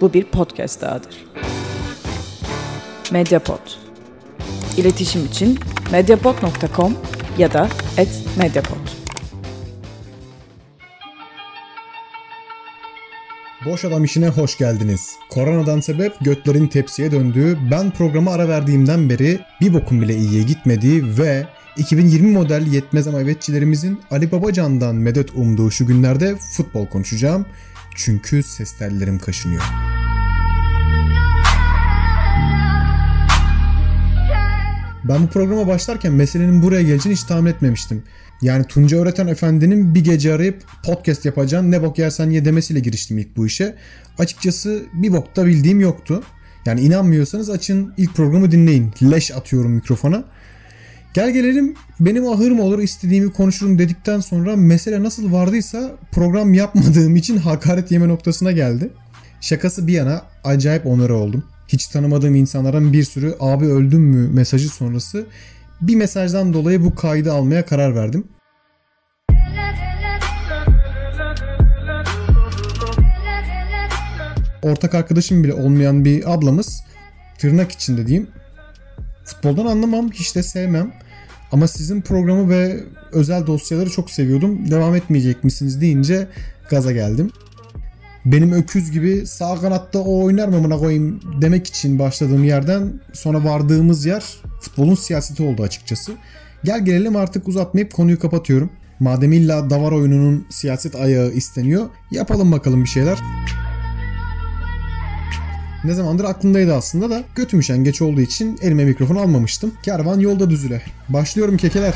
bu bir podcast dahadır. Mediapod. İletişim için mediapod.com ya da @mediapod. Boş Adam işine hoş geldiniz. Koronadan sebep götlerin tepsiye döndüğü, ben programa ara verdiğimden beri bir bokum bile iyiye gitmediği ve 2020 model yetmez ama evetçilerimizin Ali Babacan'dan medet umduğu şu günlerde futbol konuşacağım. Çünkü ses tellerim kaşınıyor. Ben bu programa başlarken meselenin buraya geleceğini hiç tahmin etmemiştim. Yani Tunca Öğreten Efendi'nin bir gece arayıp podcast yapacaksın ne bok yersen ye demesiyle giriştim ilk bu işe. Açıkçası bir bok da bildiğim yoktu. Yani inanmıyorsanız açın ilk programı dinleyin. Leş atıyorum mikrofona. Gel gelelim benim ahırım olur istediğimi konuşurum dedikten sonra mesele nasıl vardıysa program yapmadığım için hakaret yeme noktasına geldi. Şakası bir yana acayip onarı oldum. Hiç tanımadığım insanların bir sürü abi öldüm mü mesajı sonrası bir mesajdan dolayı bu kaydı almaya karar verdim. Ortak arkadaşım bile olmayan bir ablamız tırnak içinde diyeyim futboldan anlamam hiç de sevmem ama sizin programı ve özel dosyaları çok seviyordum devam etmeyecek misiniz deyince gaza geldim. Benim öküz gibi sağ kanatta o oynar mı buna koyayım demek için başladığım yerden sonra vardığımız yer futbolun siyaseti oldu açıkçası. Gel gelelim artık uzatmayıp konuyu kapatıyorum. Madem illa davar oyununun siyaset ayağı isteniyor yapalım bakalım bir şeyler. Ne zamandır aklımdaydı aslında da götüm geç olduğu için elime mikrofon almamıştım. Kervan yolda düzüle. Başlıyorum kekeler.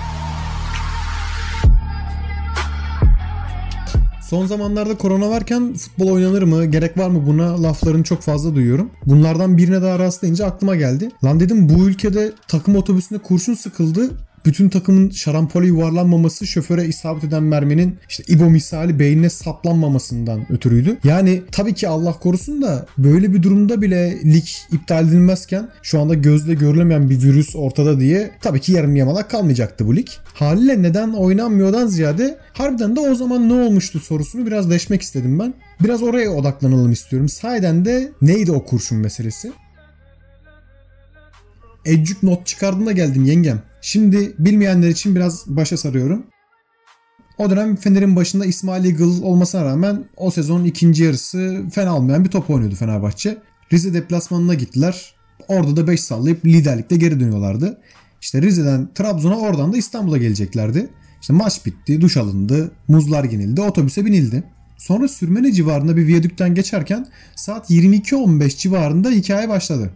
Son zamanlarda korona varken futbol oynanır mı, gerek var mı buna laflarını çok fazla duyuyorum. Bunlardan birine daha rastlayınca aklıma geldi. Lan dedim bu ülkede takım otobüsünde kurşun sıkıldı bütün takımın şarampole yuvarlanmaması şoföre isabet eden merminin işte İbo misali beynine saplanmamasından ötürüydü. Yani tabii ki Allah korusun da böyle bir durumda bile lig iptal edilmezken şu anda gözle görülemeyen bir virüs ortada diye tabii ki yarım yamalak kalmayacaktı bu lig. Haliyle neden oynanmıyordan ziyade harbiden de o zaman ne olmuştu sorusunu biraz deşmek istedim ben. Biraz oraya odaklanalım istiyorum. Sahiden de neydi o kurşun meselesi? Ecük not çıkardığında geldim yengem. Şimdi bilmeyenler için biraz başa sarıyorum. O dönem Fener'in başında İsmail Eagle olmasına rağmen o sezonun ikinci yarısı fena olmayan bir top oynuyordu Fenerbahçe. Rize deplasmanına gittiler. Orada da 5 sallayıp liderlikte geri dönüyorlardı. İşte Rize'den Trabzon'a oradan da İstanbul'a geleceklerdi. İşte maç bitti, duş alındı, muzlar yenildi, otobüse binildi. Sonra Sürmene civarında bir viyadükten geçerken saat 22.15 civarında hikaye başladı.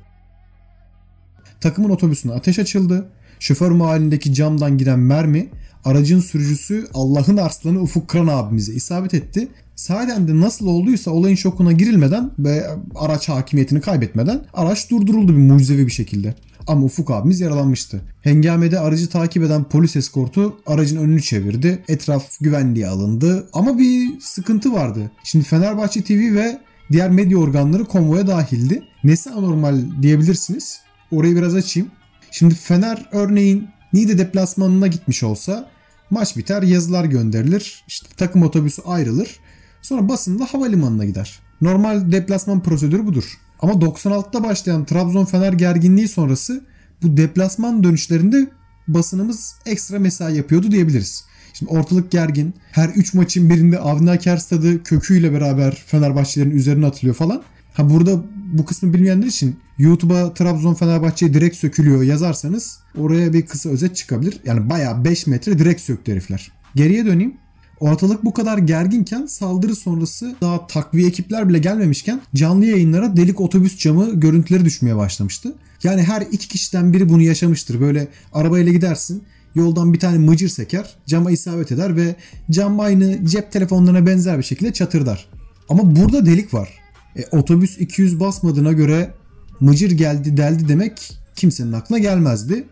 Takımın otobüsüne ateş açıldı. Şoför mahallindeki camdan giren mermi aracın sürücüsü Allah'ın arslanı Ufuk Kıran abimize isabet etti. Sahiden de nasıl olduysa olayın şokuna girilmeden ve araç hakimiyetini kaybetmeden araç durduruldu bir mucizevi bir şekilde. Ama Ufuk abimiz yaralanmıştı. Hengamede aracı takip eden polis eskortu aracın önünü çevirdi. Etraf güvenliğe alındı. Ama bir sıkıntı vardı. Şimdi Fenerbahçe TV ve diğer medya organları konvoya dahildi. Nesi anormal diyebilirsiniz. Orayı biraz açayım. Şimdi Fener örneğin Niğde deplasmanına gitmiş olsa maç biter yazılar gönderilir. İşte takım otobüsü ayrılır. Sonra basında havalimanına gider. Normal deplasman prosedürü budur. Ama 96'da başlayan Trabzon Fener gerginliği sonrası bu deplasman dönüşlerinde basınımız ekstra mesai yapıyordu diyebiliriz. Şimdi ortalık gergin. Her 3 maçın birinde Avni Aker stadı köküyle beraber Fenerbahçelerin üzerine atılıyor falan. Ha burada bu kısmı bilmeyenler için YouTube'a Trabzon Fenerbahçe direkt sökülüyor yazarsanız oraya bir kısa özet çıkabilir. Yani bayağı 5 metre direkt söktü herifler. Geriye döneyim. Ortalık bu kadar gerginken saldırı sonrası daha takviye ekipler bile gelmemişken canlı yayınlara delik otobüs camı görüntüleri düşmeye başlamıştı. Yani her iki kişiden biri bunu yaşamıştır. Böyle arabayla gidersin yoldan bir tane mıcır seker cama isabet eder ve cam aynı cep telefonlarına benzer bir şekilde çatırdar. Ama burada delik var. E, otobüs 200 basmadığına göre mıcır geldi deldi demek kimsenin aklına gelmezdi.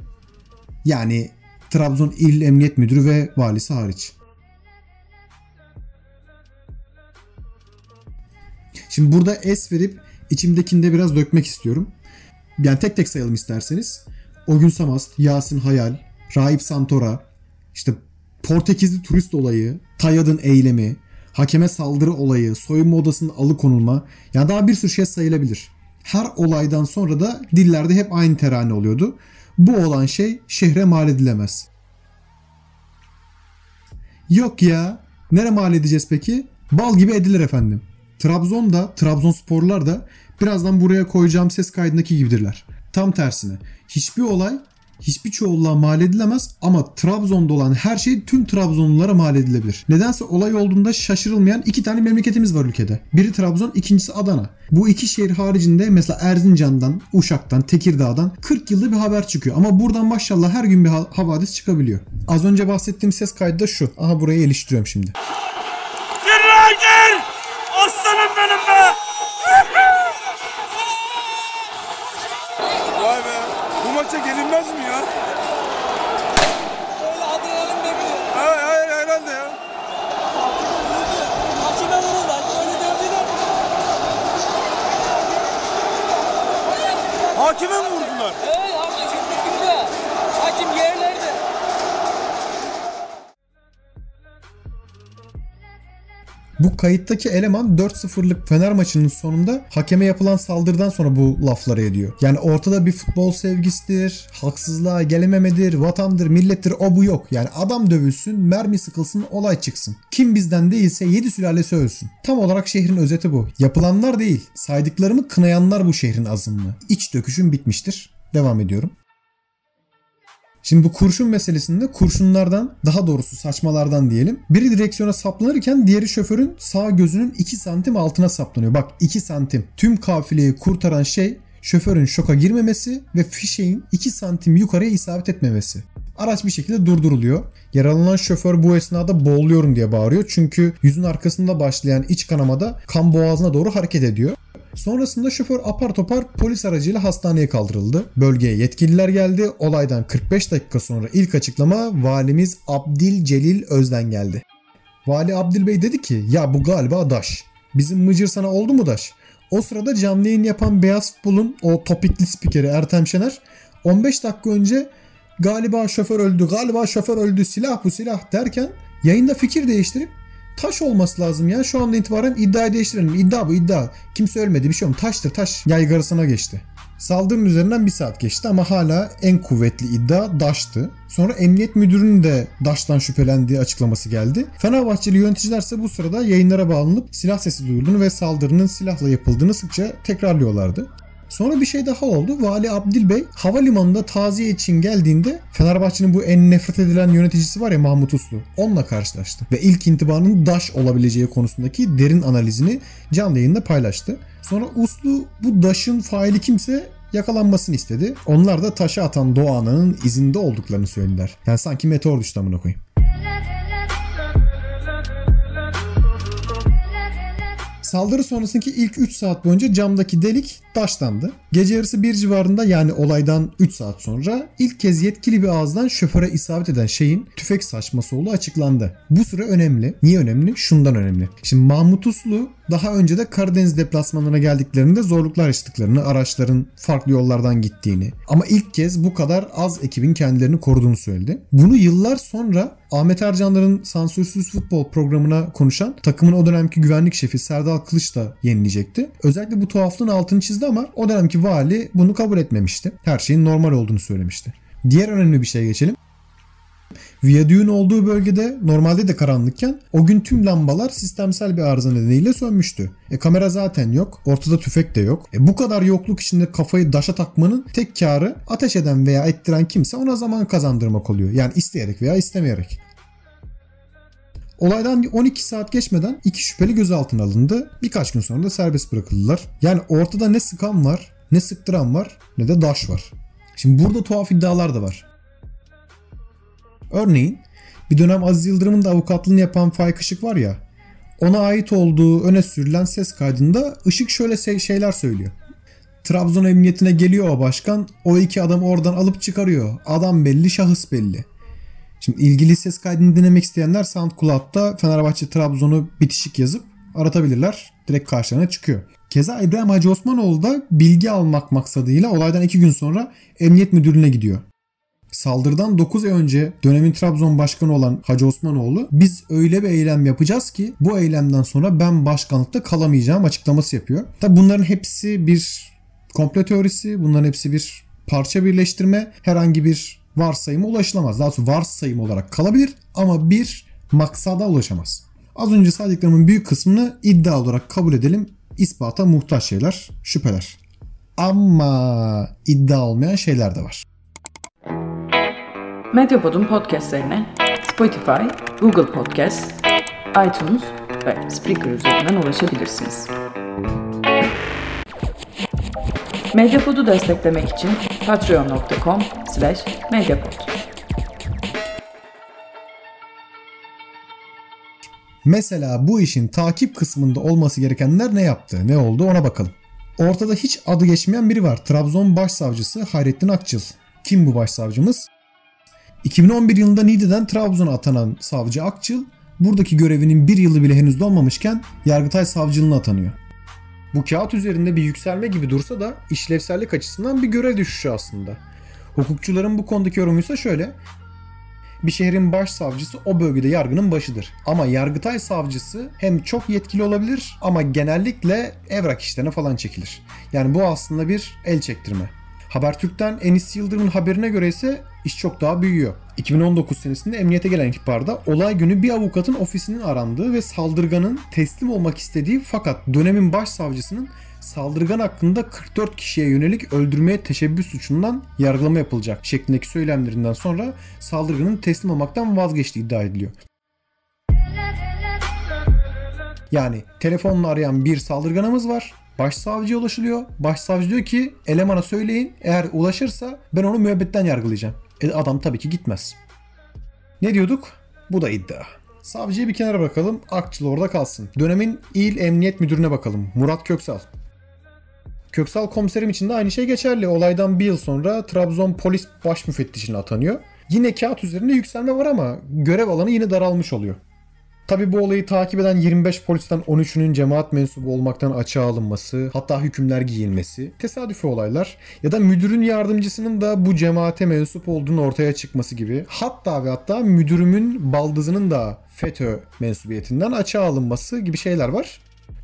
Yani Trabzon İl Emniyet Müdürü ve valisi hariç. Şimdi burada es verip içimdekinde biraz dökmek istiyorum. Yani tek tek sayalım isterseniz. O gün Samast, Yasin Hayal, Rahip Santora, işte Portekizli turist olayı, Tayyad'ın eylemi, hakeme saldırı olayı, soyunma odasının alıkonulma yani daha bir sürü şey sayılabilir. Her olaydan sonra da dillerde hep aynı terane oluyordu. Bu olan şey şehre mal edilemez. Yok ya. Nere mal edeceğiz peki? Bal gibi edilir efendim. Trabzon'da, Trabzonsporlar da birazdan buraya koyacağım ses kaydındaki gibidirler. Tam tersine. Hiçbir olay hiçbir çoğulluğa mal edilemez ama Trabzon'da olan her şey tüm Trabzonlulara mal edilebilir. Nedense olay olduğunda şaşırılmayan iki tane memleketimiz var ülkede. Biri Trabzon, ikincisi Adana. Bu iki şehir haricinde mesela Erzincan'dan, Uşak'tan, Tekirdağ'dan 40 yılda bir haber çıkıyor. Ama buradan maşallah her gün bir havadis çıkabiliyor. Az önce bahsettiğim ses kaydı da şu. Aha burayı eleştiriyorum şimdi. Gir lan gir! Aslanım benim be! Vay be. Bu maça gelinmez mi ya? Öyle adrenalin bekliyor. Hayır hayır herhalde ya. Hakime vururlar. Öyle dövdüler. Hakime mi vurdular? Evet Bu kayıttaki eleman 4-0'lık Fener maçının sonunda hakeme yapılan saldırıdan sonra bu lafları ediyor. Yani ortada bir futbol sevgisidir, haksızlığa gelememedir, vatandır, millettir o bu yok. Yani adam dövülsün, mermi sıkılsın, olay çıksın. Kim bizden değilse 7 sülalesi ölsün. Tam olarak şehrin özeti bu. Yapılanlar değil, saydıklarımı kınayanlar bu şehrin azınlığı. İç döküşüm bitmiştir. Devam ediyorum. Şimdi bu kurşun meselesinde kurşunlardan daha doğrusu saçmalardan diyelim. Biri direksiyona saplanırken diğeri şoförün sağ gözünün 2 santim altına saplanıyor. Bak 2 santim. Tüm kafileyi kurtaran şey şoförün şoka girmemesi ve fişeğin 2 santim yukarıya isabet etmemesi. Araç bir şekilde durduruluyor. Yaralanan şoför bu esnada boğuluyorum diye bağırıyor. Çünkü yüzün arkasında başlayan iç kanamada kan boğazına doğru hareket ediyor. Sonrasında şoför apar topar polis aracıyla hastaneye kaldırıldı. Bölgeye yetkililer geldi. Olaydan 45 dakika sonra ilk açıklama valimiz Abdil Celil Özden geldi. Vali Abdil Bey dedi ki ya bu galiba Daş. Bizim Mıcır sana oldu mu Daş? O sırada canlı yayın yapan Beyaz Futbol'un o topikli spikeri Ertem Şener 15 dakika önce galiba şoför öldü, galiba şoför öldü, silah bu silah derken yayında fikir değiştirip taş olması lazım ya. Şu anda itibaren iddiayı değiştirelim. İddia bu iddia. Kimse ölmedi bir şey olmadı. Taştır taş. Yaygarasına geçti. Saldırının üzerinden bir saat geçti ama hala en kuvvetli iddia Daş'tı. Sonra emniyet müdürünün de Daş'tan şüphelendiği açıklaması geldi. Fenerbahçeli yöneticiler ise bu sırada yayınlara bağlanıp silah sesi duyulduğunu ve saldırının silahla yapıldığını sıkça tekrarlıyorlardı. Sonra bir şey daha oldu. Vali Abdil Bey havalimanında taziye için geldiğinde Fenerbahçe'nin bu en nefret edilen yöneticisi var ya Mahmut Uslu. Onunla karşılaştı. Ve ilk intibanın Daş olabileceği konusundaki derin analizini canlı yayında paylaştı. Sonra Uslu bu Daş'ın faili kimse yakalanmasını istedi. Onlar da taşı atan Doğan'ın izinde olduklarını söylediler. Yani sanki meteor düştü amına koyayım. Saldırı sonrasındaki ilk 3 saat boyunca camdaki delik taşlandı. Gece yarısı bir civarında yani olaydan 3 saat sonra ilk kez yetkili bir ağızdan şoföre isabet eden şeyin tüfek saçması olduğu açıklandı. Bu süre önemli. Niye önemli? Şundan önemli. Şimdi Mahmut Uslu daha önce de Karadeniz deplasmanlarına geldiklerinde zorluklar yaşadıklarını, araçların farklı yollardan gittiğini ama ilk kez bu kadar az ekibin kendilerini koruduğunu söyledi. Bunu yıllar sonra Ahmet Ercanlar'ın sansürsüz futbol programına konuşan takımın o dönemki güvenlik şefi Serdal Kılıç da yenilecekti. Özellikle bu tuhaflığın altını çizdi ama o dönemki vali bunu kabul etmemişti. Her şeyin normal olduğunu söylemişti. Diğer önemli bir şeye geçelim. Viyadüğün olduğu bölgede normalde de karanlıkken o gün tüm lambalar sistemsel bir arıza nedeniyle sönmüştü. E kamera zaten yok. Ortada tüfek de yok. E bu kadar yokluk içinde kafayı daşa takmanın tek karı ateş eden veya ettiren kimse ona zaman kazandırmak oluyor. Yani isteyerek veya istemeyerek. Olaydan 12 saat geçmeden iki şüpheli gözaltına alındı. Birkaç gün sonra da serbest bırakıldılar. Yani ortada ne sıkan var, ne sıktıran var, ne de daş var. Şimdi burada tuhaf iddialar da var. Örneğin bir dönem Aziz Yıldırım'ın da avukatlığını yapan Faik Işık var ya ona ait olduğu öne sürülen ses kaydında Işık şöyle şeyler söylüyor. Trabzon emniyetine geliyor o başkan. O iki adamı oradan alıp çıkarıyor. Adam belli, şahıs belli. Şimdi ilgili ses kaydını dinlemek isteyenler SoundCloud'da Fenerbahçe Trabzon'u bitişik yazıp aratabilirler. Direkt karşılarına çıkıyor. Keza İbrahim Hacı Osmanoğlu da bilgi almak maksadıyla olaydan iki gün sonra emniyet müdürlüğüne gidiyor. Saldırıdan 9 ay önce dönemin Trabzon başkanı olan Hacı Osmanoğlu biz öyle bir eylem yapacağız ki bu eylemden sonra ben başkanlıkta kalamayacağım açıklaması yapıyor. Tabi bunların hepsi bir komplo teorisi, bunların hepsi bir parça birleştirme, herhangi bir varsayıma ulaşılamaz. Daha doğrusu varsayım olarak kalabilir ama bir maksada ulaşamaz. Az önce saydıklarımın büyük kısmını iddia olarak kabul edelim. İspata muhtaç şeyler, şüpheler. Ama iddia olmayan şeyler de var. Medyapod'un podcastlerine Spotify, Google Podcast, iTunes ve Spreaker üzerinden ulaşabilirsiniz. Medyapod'u desteklemek için patreon.com slash medyapod. Mesela bu işin takip kısmında olması gerekenler ne yaptı, ne oldu ona bakalım. Ortada hiç adı geçmeyen biri var. Trabzon Başsavcısı Hayrettin Akçıl. Kim bu başsavcımız? 2011 yılında Niğde'den Trabzon'a atanan savcı Akçıl, buradaki görevinin bir yılı bile henüz dolmamışken Yargıtay Savcılığına atanıyor. Bu kağıt üzerinde bir yükselme gibi dursa da işlevsellik açısından bir görev düşüşü aslında. Hukukçuların bu konudaki yorumu ise şöyle. Bir şehrin başsavcısı o bölgede yargının başıdır. Ama Yargıtay savcısı hem çok yetkili olabilir ama genellikle evrak işlerine falan çekilir. Yani bu aslında bir el çektirme. Habertürk'ten Enis Yıldırım'ın haberine göre ise iş çok daha büyüyor. 2019 senesinde emniyete gelen ihbarda olay günü bir avukatın ofisinin arandığı ve saldırganın teslim olmak istediği fakat dönemin başsavcısının saldırgan hakkında 44 kişiye yönelik öldürmeye teşebbüs suçundan yargılama yapılacak şeklindeki söylemlerinden sonra saldırganın teslim olmaktan vazgeçtiği iddia ediliyor. Yani telefonla arayan bir saldırganımız var. Başsavcıya ulaşılıyor. Başsavcı diyor ki elemana söyleyin eğer ulaşırsa ben onu müebbetten yargılayacağım. E, adam tabii ki gitmez. Ne diyorduk? Bu da iddia. Savcıyı bir kenara bırakalım. Akçıl orada kalsın. Dönemin İl Emniyet Müdürüne bakalım. Murat Köksal. Köksal komiserim için de aynı şey geçerli. Olaydan bir yıl sonra Trabzon Polis Baş Müfettişine atanıyor. Yine kağıt üzerinde yükselme var ama görev alanı yine daralmış oluyor. Tabi bu olayı takip eden 25 polisten 13'ünün cemaat mensubu olmaktan açığa alınması, hatta hükümler giyilmesi, tesadüfi olaylar ya da müdürün yardımcısının da bu cemaate mensup olduğunu ortaya çıkması gibi hatta ve hatta müdürümün baldızının da FETÖ mensubiyetinden açığa alınması gibi şeyler var.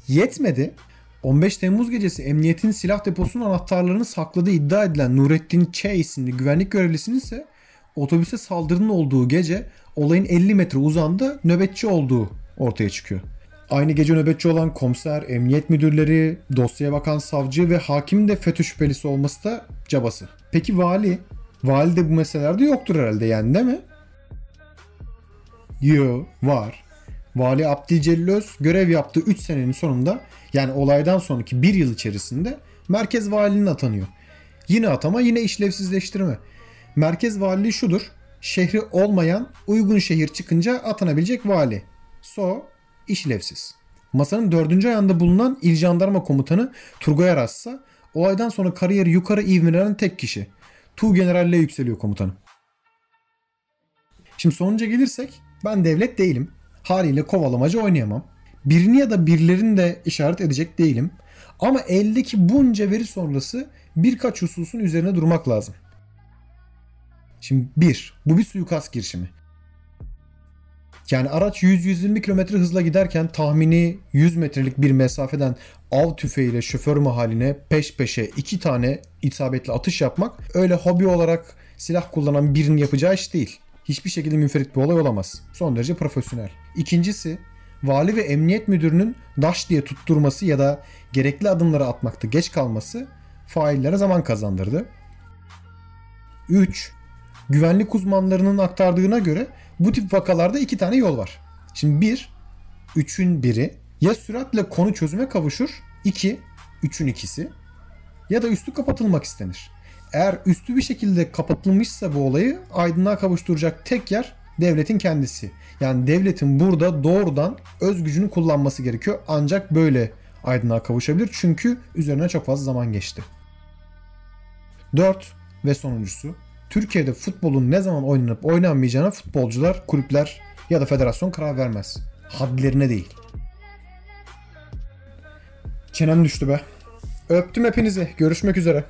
Yetmedi. 15 Temmuz gecesi emniyetin silah deposunun anahtarlarını sakladığı iddia edilen Nurettin Ç isimli güvenlik görevlisinin ise otobüse saldırının olduğu gece olayın 50 metre uzanda nöbetçi olduğu ortaya çıkıyor. Aynı gece nöbetçi olan komiser, emniyet müdürleri, dosyaya bakan savcı ve hakim de FETÖ şüphelisi olması da cabası. Peki vali? Vali de bu meselelerde yoktur herhalde yani değil mi? Yo var. Vali Abdülcelil Öz görev yaptığı 3 senenin sonunda yani olaydan sonraki 1 yıl içerisinde merkez valinin atanıyor. Yine atama yine işlevsizleştirme. Merkez valiliği şudur. Şehri olmayan uygun şehir çıkınca atanabilecek vali. So işlevsiz. Masanın dördüncü ayağında bulunan İl Jandarma Komutanı Turgay Aras'sa olaydan sonra kariyeri yukarı ivmelenen tek kişi. Tu generalle yükseliyor komutanım. Şimdi sonuca gelirsek ben devlet değilim. Haliyle kovalamacı oynayamam. Birini ya da birilerini de işaret edecek değilim. Ama eldeki bunca veri sonrası birkaç hususun üzerine durmak lazım. Şimdi bir, bu bir suikast girişimi. Yani araç 100-120 km hızla giderken tahmini 100 metrelik bir mesafeden av tüfeğiyle şoför mahaline peş peşe iki tane isabetli atış yapmak öyle hobi olarak silah kullanan birinin yapacağı iş değil. Hiçbir şekilde münferit bir olay olamaz. Son derece profesyonel. İkincisi vali ve emniyet müdürünün daş diye tutturması ya da gerekli adımları atmakta geç kalması faillere zaman kazandırdı. 3. Güvenlik uzmanlarının aktardığına göre bu tip vakalarda iki tane yol var. Şimdi bir, üçün biri ya süratle konu çözüme kavuşur, iki, üçün ikisi ya da üstü kapatılmak istenir. Eğer üstü bir şekilde kapatılmışsa bu olayı aydınlığa kavuşturacak tek yer devletin kendisi. Yani devletin burada doğrudan öz gücünü kullanması gerekiyor. Ancak böyle aydınlığa kavuşabilir. Çünkü üzerine çok fazla zaman geçti. 4 ve sonuncusu Türkiye'de futbolun ne zaman oynanıp oynanmayacağına futbolcular, kulüpler ya da federasyon karar vermez. Hadlerine değil. Çenem düştü be. Öptüm hepinizi. Görüşmek üzere.